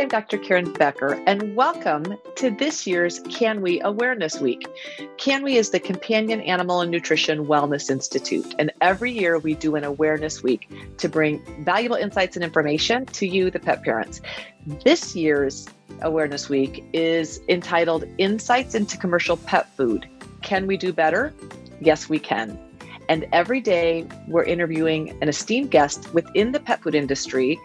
I'm Dr. Karen Becker, and welcome to this year's CANWI Awareness Week. CANWI is the Companion Animal and Nutrition Wellness Institute, and every year we do an awareness week to bring valuable insights and information to you, the pet parents. This year's Awareness Week is entitled Insights into Commercial Pet Food. Can we do better? Yes, we can. And every day we're interviewing an esteemed guest within the pet food industry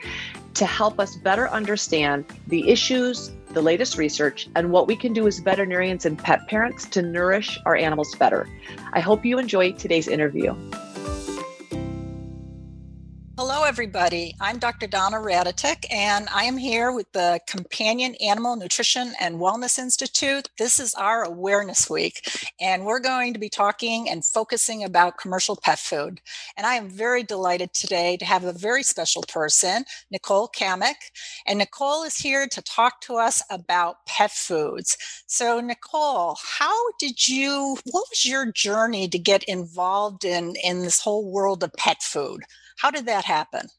to help us better understand the issues, the latest research, and what we can do as veterinarians and pet parents to nourish our animals better. I hope you enjoy today's interview. Hello, everybody. I'm Dr. Donna Raditic, and I am here with the Companion Animal Nutrition and Wellness Institute. This is our Awareness Week, and we're going to be talking and focusing about commercial pet food. And I am very delighted today to have a very special person, Nicole Cammack. And Nicole is here to talk to us about pet foods. So, Nicole, how did you, what was your journey to get involved in, in this whole world of pet food? How did that happen?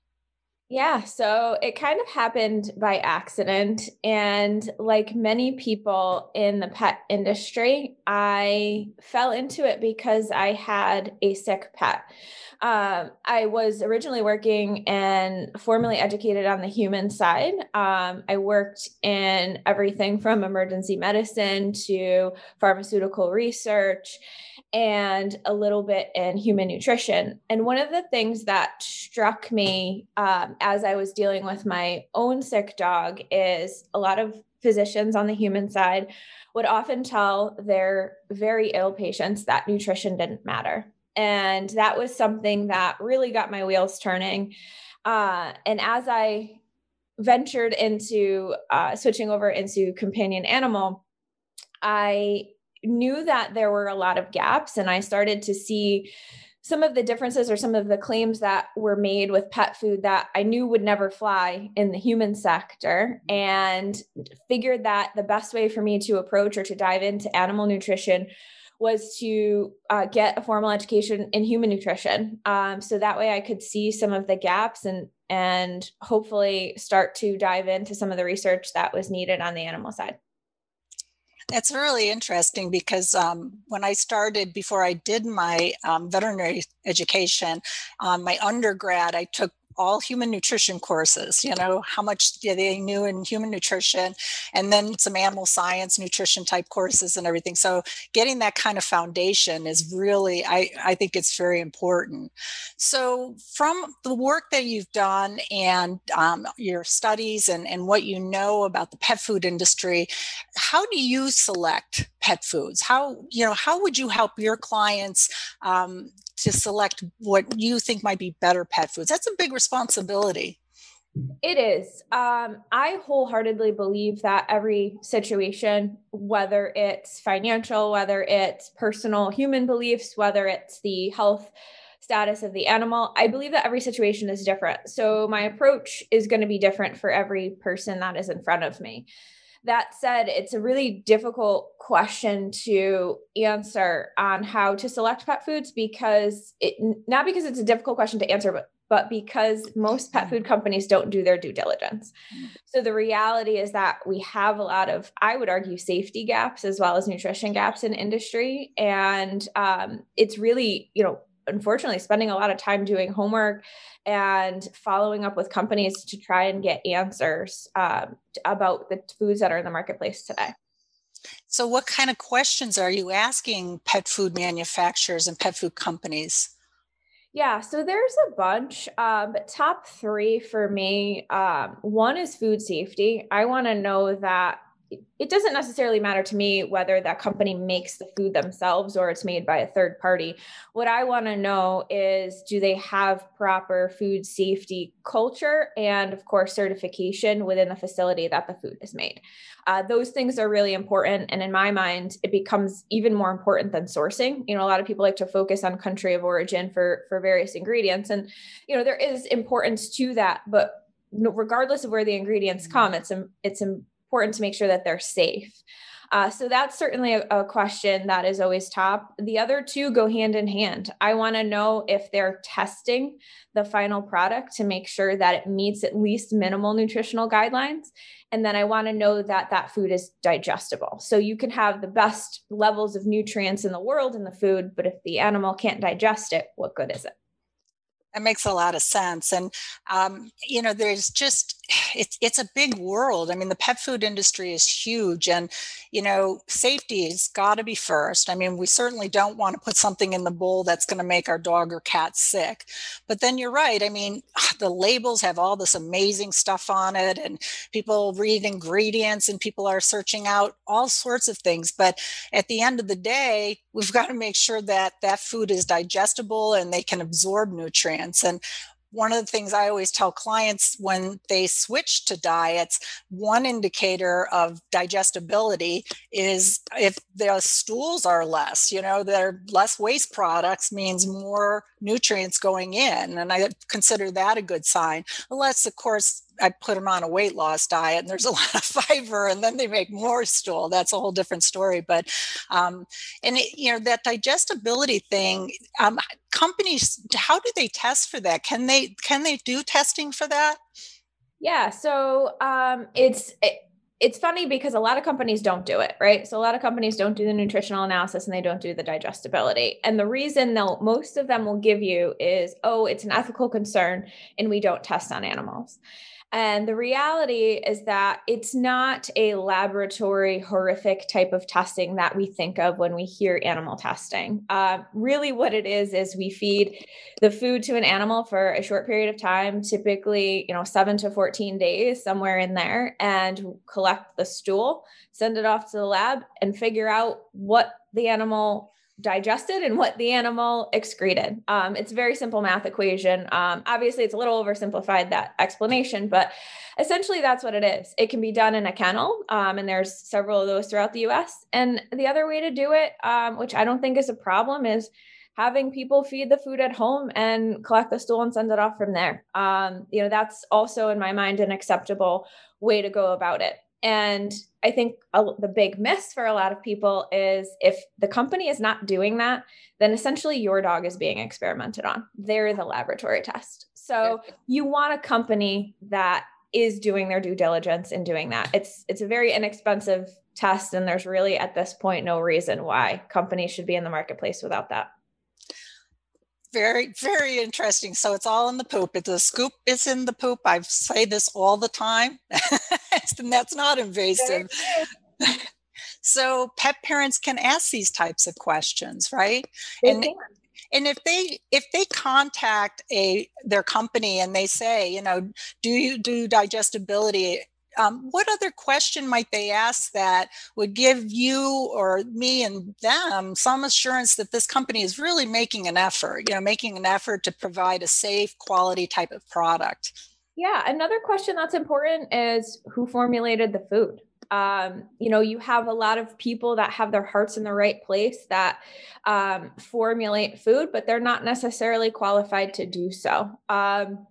Yeah, so it kind of happened by accident. And like many people in the pet industry, I fell into it because I had a sick pet. Um, I was originally working and formally educated on the human side. Um, I worked in everything from emergency medicine to pharmaceutical research and a little bit in human nutrition. And one of the things that struck me um, as I was dealing with my own sick dog is a lot of physicians on the human side would often tell their very ill patients that nutrition didn't matter. And that was something that really got my wheels turning. Uh, and as I ventured into uh, switching over into companion animal, I knew that there were a lot of gaps and I started to see some of the differences or some of the claims that were made with pet food that I knew would never fly in the human sector and figured that the best way for me to approach or to dive into animal nutrition was to uh, get a formal education in human nutrition. Um, so that way i could see some of the gaps and and hopefully start to dive into some of the research that was needed on the animal side that's really interesting because um, when I started, before I did my um, veterinary education, um, my undergrad, I took all human nutrition courses, you know, how much they knew in human nutrition, and then some animal science, nutrition type courses and everything. So getting that kind of foundation is really, I, I think it's very important. So from the work that you've done and um, your studies and, and what you know about the pet food industry, how do you select pet foods? How, you know, how would you help your clients um, to select what you think might be better pet foods. That's a big responsibility. It is. Um, I wholeheartedly believe that every situation, whether it's financial, whether it's personal human beliefs, whether it's the health status of the animal, I believe that every situation is different. So my approach is going to be different for every person that is in front of me that said, it's a really difficult question to answer on how to select pet foods because it not because it's a difficult question to answer, but but because most pet food companies don't do their due diligence. So the reality is that we have a lot of, I would argue, safety gaps as well as nutrition gaps in industry, and um, it's really, you know, unfortunately spending a lot of time doing homework and following up with companies to try and get answers um, about the foods that are in the marketplace today. So, what kind of questions are you asking pet food manufacturers and pet food companies? Yeah, so there's a bunch, but top three for me um, one is food safety. I want to know that it doesn't necessarily matter to me whether that company makes the food themselves or it's made by a third party. What I want to know is do they have proper food safety culture and, of course, certification within the facility that the food is made? Uh, those things are really important. And in my mind, it becomes even more important than sourcing. You know, a lot of people like to focus on country of origin for, for various ingredients. And, you know, there is importance to that, but regardless of where the ingredients come, it's, it's important to make sure that they're safe. Uh, so that's certainly a, a, question that is always top. The other two go hand in hand. I want to know if they're testing the final product to make sure that it meets at least minimal nutritional guidelines. And then I want to know that that food is digestible. So you can have the best levels of nutrients in the world in the food, but if the animal can't digest it, what good is it? That makes a lot of sense. And, um, you know, there's just, it's, it's a big world. I mean, the pet food industry is huge and, you know, safety has got to be first. I mean, we certainly don't want to put something in the bowl that's going to make our dog or cat sick. But then you're right. I mean, the labels have all this amazing stuff on it and people read ingredients and people are searching out all sorts of things. But at the end of the day, we've got to make sure that that food is digestible and they can absorb nutrients. And one of the things I always tell clients when they switch to diets, one indicator of digestibility is if the stools are less, you know, they're less waste products means more nutrients going in. And I consider that a good sign. Unless, of course, I put them on a weight loss diet and there's a lot of fiber and then they make more stool. That's a whole different story. But, um, and it, you know, that digestibility thing, um, companies, how do they test for that? Can they, can they do testing for that? Yeah. So, um, it's, it, it's funny because a lot of companies don't do it, right? So a lot of companies don't do the nutritional analysis and they don't do the digestibility. And the reason they'll most of them will give you is, oh, it's an ethical concern and we don't test on animals. And the reality is that it's not a laboratory horrific type of testing that we think of when we hear animal testing. Uh, really, what it is is we feed the food to an animal for a short period of time, typically, you know, seven to 14 days, somewhere in there, and collect the stool, send it off to the lab, and figure out what the animal digested and what the animal excreted. Um, it's a very simple math equation. Um, obviously, it's a little oversimplified that explanation, but essentially that's what it is. It can be done in a kennel, um, and there's several of those throughout the U.S. And the other way to do it, um, which I don't think is a problem, is having people feed the food at home and collect the stool and send it off from there. Um, you know, that's also in my mind an acceptable way to go about it. And I think a, the big miss for a lot of people is if the company is not doing that, then essentially your dog is being experimented on. They're the laboratory test. So you want a company that is doing their due diligence in doing that. It's it's a very inexpensive test and there's really at this point no reason why companies should be in the marketplace without that. Very very interesting. So it's all in the poop. It's a scoop. Is in the poop. I say this all the time and that's not invasive so pet parents can ask these types of questions right they and can. and if they if they contact a their company and they say you know do you do digestibility um, what other question might they ask that would give you or me and them some assurance that this company is really making an effort, you know, making an effort to provide a safe, quality type of product? Yeah, another question that's important is who formulated the food? um, you know, you have a lot of people that have their hearts in the right place that um, formulate food, but they're not necessarily qualified to do so. Um,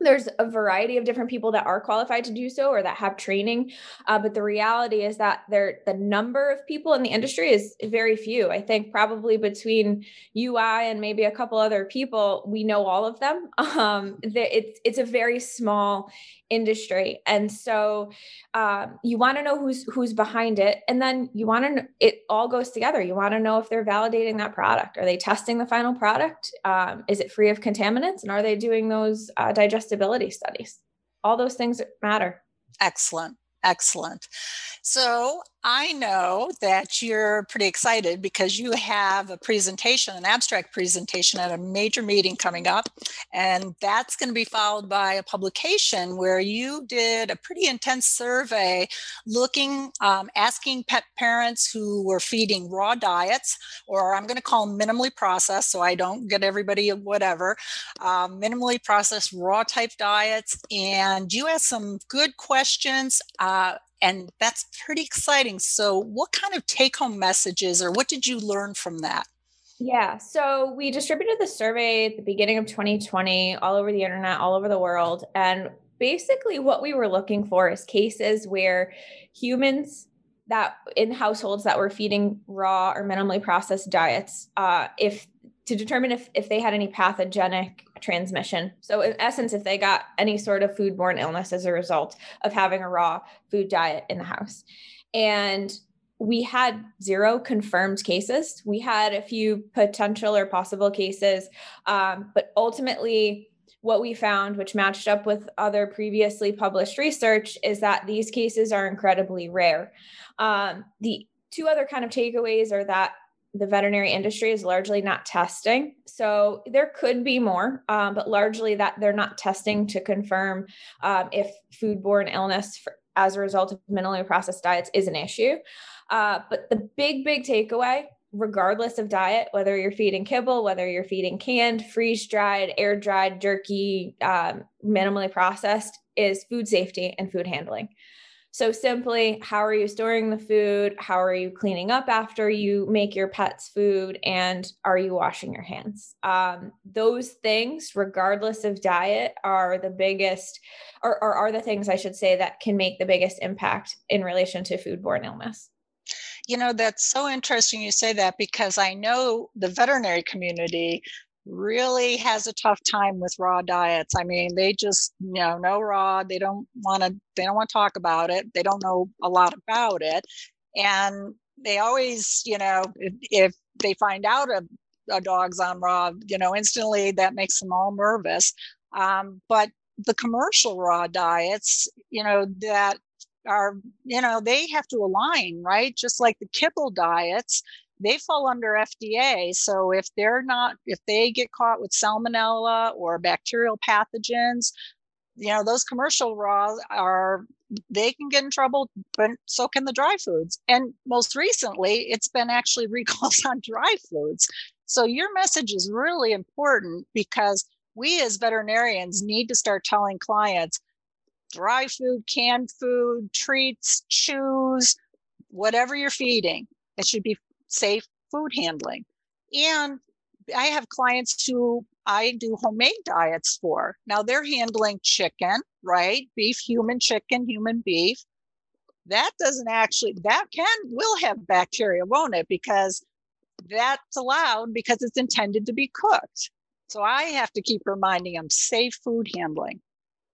there's a variety of different people that are qualified to do so or that have training uh, but the reality is that there the number of people in the industry is very few. I think probably between ui and maybe a couple other people we know all of them. Um, it's it's a very small industry. And so um, you want to know who's who's behind it and then you want to it all goes together. You want to know if they're validating that product. Are they testing the final product? Um, is it free of contaminants? And are they doing those uh, studies. All those things matter. Excellent. Excellent. So I know that you're pretty excited because you have a presentation, an abstract presentation at a major meeting coming up. And that's going to be followed by a publication where you did a pretty intense survey looking, um, asking pet parents who were feeding raw diets, or I'm going to call minimally processed so I don't get everybody whatever, um, minimally processed raw type diets. And you asked some good questions. Uh, and that's pretty exciting. So, what kind of take home messages or what did you learn from that? Yeah. So we distributed the survey at the beginning of 2020 all over the internet, all over the world. And basically, what we were looking for is cases where humans that in households that were feeding raw or minimally processed diets, uh, if to determine if, if they had any pathogenic transmission. So, in essence, if they got any sort of foodborne illness as a result of having a raw food diet in the house. And we had zero confirmed cases. We had a few potential or possible cases, um, but ultimately, what we found, which matched up with other previously published research, is that these cases are incredibly rare. Um, the two other kind of takeaways are that the veterinary industry is largely not testing. So there could be more, um, but largely that they're not testing to confirm um, if foodborne illness for, as a result of minimally processed diets is an issue. Uh, but the big, big takeaway, regardless of diet, whether you're feeding kibble, whether you're feeding canned, freeze dried, air dried, jerky, um, minimally processed, is food safety and food handling. So, simply, how are you storing the food? How are you cleaning up after you make your pet's food? And are you washing your hands? Um, those things, regardless of diet, are the biggest, or, or are the things I should say that can make the biggest impact in relation to foodborne illness. You know, that's so interesting you say that because I know the veterinary community really has a tough time with raw diets. I mean, they just, you know, no raw, they don't want to they don't want to talk about it. They don't know a lot about it. And they always, you know, if, if they find out a, a, dog's on raw, you know, instantly that makes them all nervous. Um, but the commercial raw diets, you know, that are, you know, they have to align, right? Just like the kibble diets, they fall under FDA. So if they're not, if they get caught with salmonella or bacterial pathogens, you know, those commercial raw are, they can get in trouble, but so can the dry foods. And most recently, it's been actually recalls on dry foods. So your message is really important because we as veterinarians need to start telling clients dry food, canned food, treats, chews, whatever you're feeding, it should be safe food handling. And I have clients who I do homemade diets for. Now they're handling chicken, right? Beef, human chicken, human beef. That doesn't actually, that can, will have bacteria, won't it? Because that's allowed because it's intended to be cooked. So I have to keep reminding them safe food handling.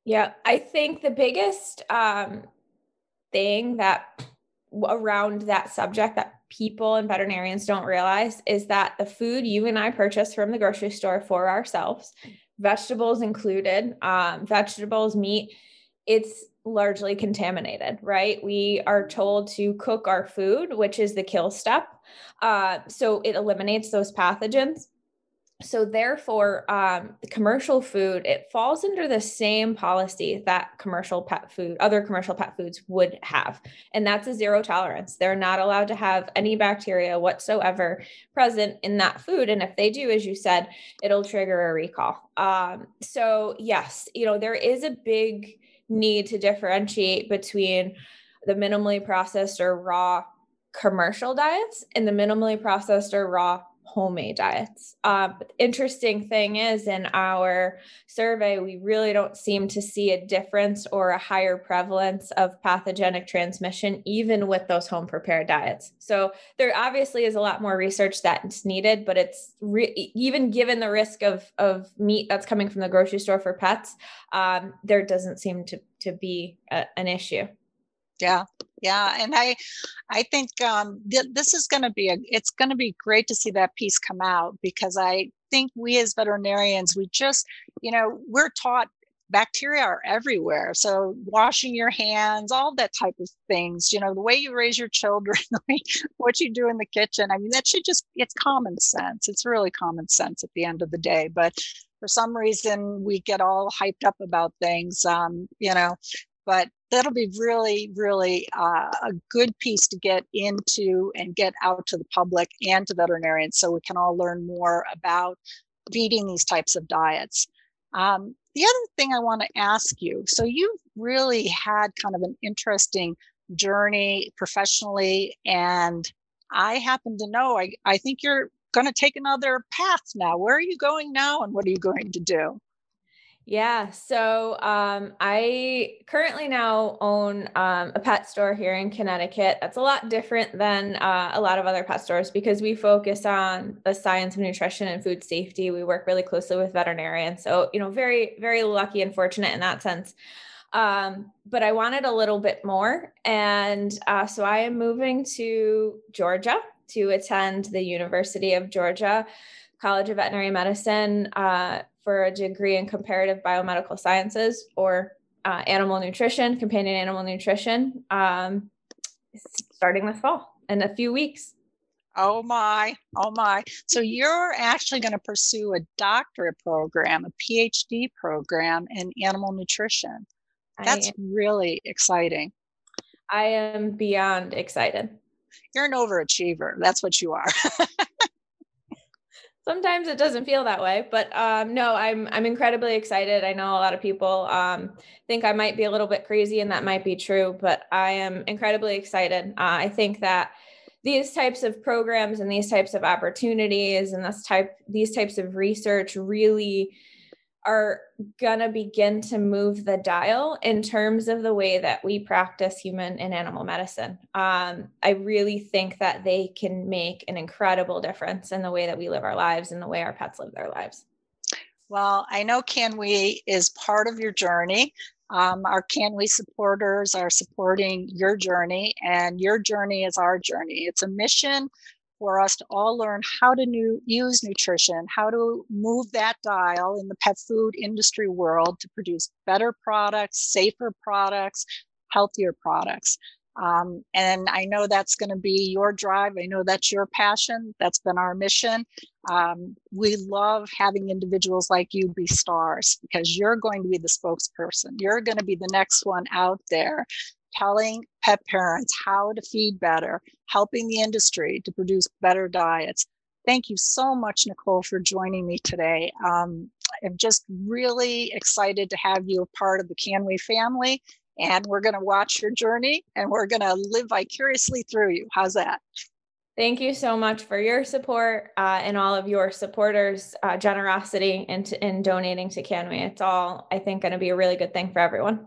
Yeah, I think the biggest um, thing that around that subject that people and veterinarians don't realize is that the food you and I purchase from the grocery store for ourselves, vegetables included, um, vegetables, meat, it's largely contaminated, right? We are told to cook our food, which is the kill step. Uh, so it eliminates those pathogens so therefore um, commercial food it falls under the same policy that commercial pet food other commercial pet foods would have. And that's a zero tolerance. They're not allowed to have any bacteria whatsoever present in that food. And if they do as you said it'll trigger a recall. Um, so yes you know there is a big need to differentiate between the minimally processed or raw commercial diets and the minimally processed or raw homemade diets. Um, interesting thing is, in our survey, we really don't seem to see a difference or a higher prevalence of pathogenic transmission, even with those home prepared diets. So, there obviously is a lot more research that's needed, but it's re- even given the risk of, of meat that's coming from the grocery store for pets, um, there doesn't seem to, to be a, an issue. Yeah, yeah, and I, I think um, th- this is going to be a. It's going to be great to see that piece come out because I think we as veterinarians, we just, you know, we're taught bacteria are everywhere. So washing your hands, all that type of things, you know, the way you raise your children, what you do in the kitchen. I mean, that should just, it's common sense. It's really common sense at the end of the day. But for some reason, we get all hyped up about things, um, you know, but that'll be really, really uh, a good piece to get into and get out to the public and to veterinarians so we can all learn more about feeding these types of diets. Um, the other thing I want to ask you so you've really had kind of an interesting journey professionally, and I happen to know I, I think you're going to take another path now. Where are you going now, and what are you going to do? Yeah. So um, I currently now own um, a pet store here in Connecticut. That's a lot different than uh, a lot of other pet stores because we focus on the science of nutrition and food safety. We work really closely with veterinarians. So, you know, very, very lucky and fortunate in that sense. Um, but I wanted a little bit more. And uh, so I am moving to Georgia to attend the University of Georgia College of Veterinary Medicine. Uh, for a degree in comparative biomedical sciences or uh, animal nutrition, companion animal nutrition, um, starting this fall in a few weeks. Oh my, oh my. So you're actually going to pursue a doctorate program, a PhD program in animal nutrition. That's really exciting. I am beyond excited. You're an overachiever. That's what you are. sometimes it doesn't feel that way but um, no i'm i'm incredibly excited i know a lot of people um, think i might be a little bit crazy and that might be true but i am incredibly excited uh, i think that these types of programs and these types of opportunities and this type these types of research really are going to begin to move the dial in terms of the way that we practice human and animal medicine. Um, I really think that they can make an incredible difference in the way that we live our lives and the way our pets live their lives. Well, I know CANWI is part of your journey. Um, our CANWI supporters are supporting your journey, and your journey is our journey. It's a mission for us to all learn how to new, use nutrition, how to move that dial in the pet food industry world to produce better products, safer products, healthier products. Um, and I know that's going to be your drive. I know that's your passion. That's been our mission. Um, we love having individuals like you be stars because you're going to be the spokesperson. You're going to be the next one out there telling pet parents how to feed better, helping the industry to produce better diets. Thank you so much, Nicole, for joining me today. Um, I'm just really excited to have you a part of the CANWI family. And we're going to watch your journey and we're going to live vicariously through you. How's that? Thank you so much for your support uh, and all of your supporters' uh, generosity in, in donating to CANWI. It's all, I think, going to be a really good thing for everyone.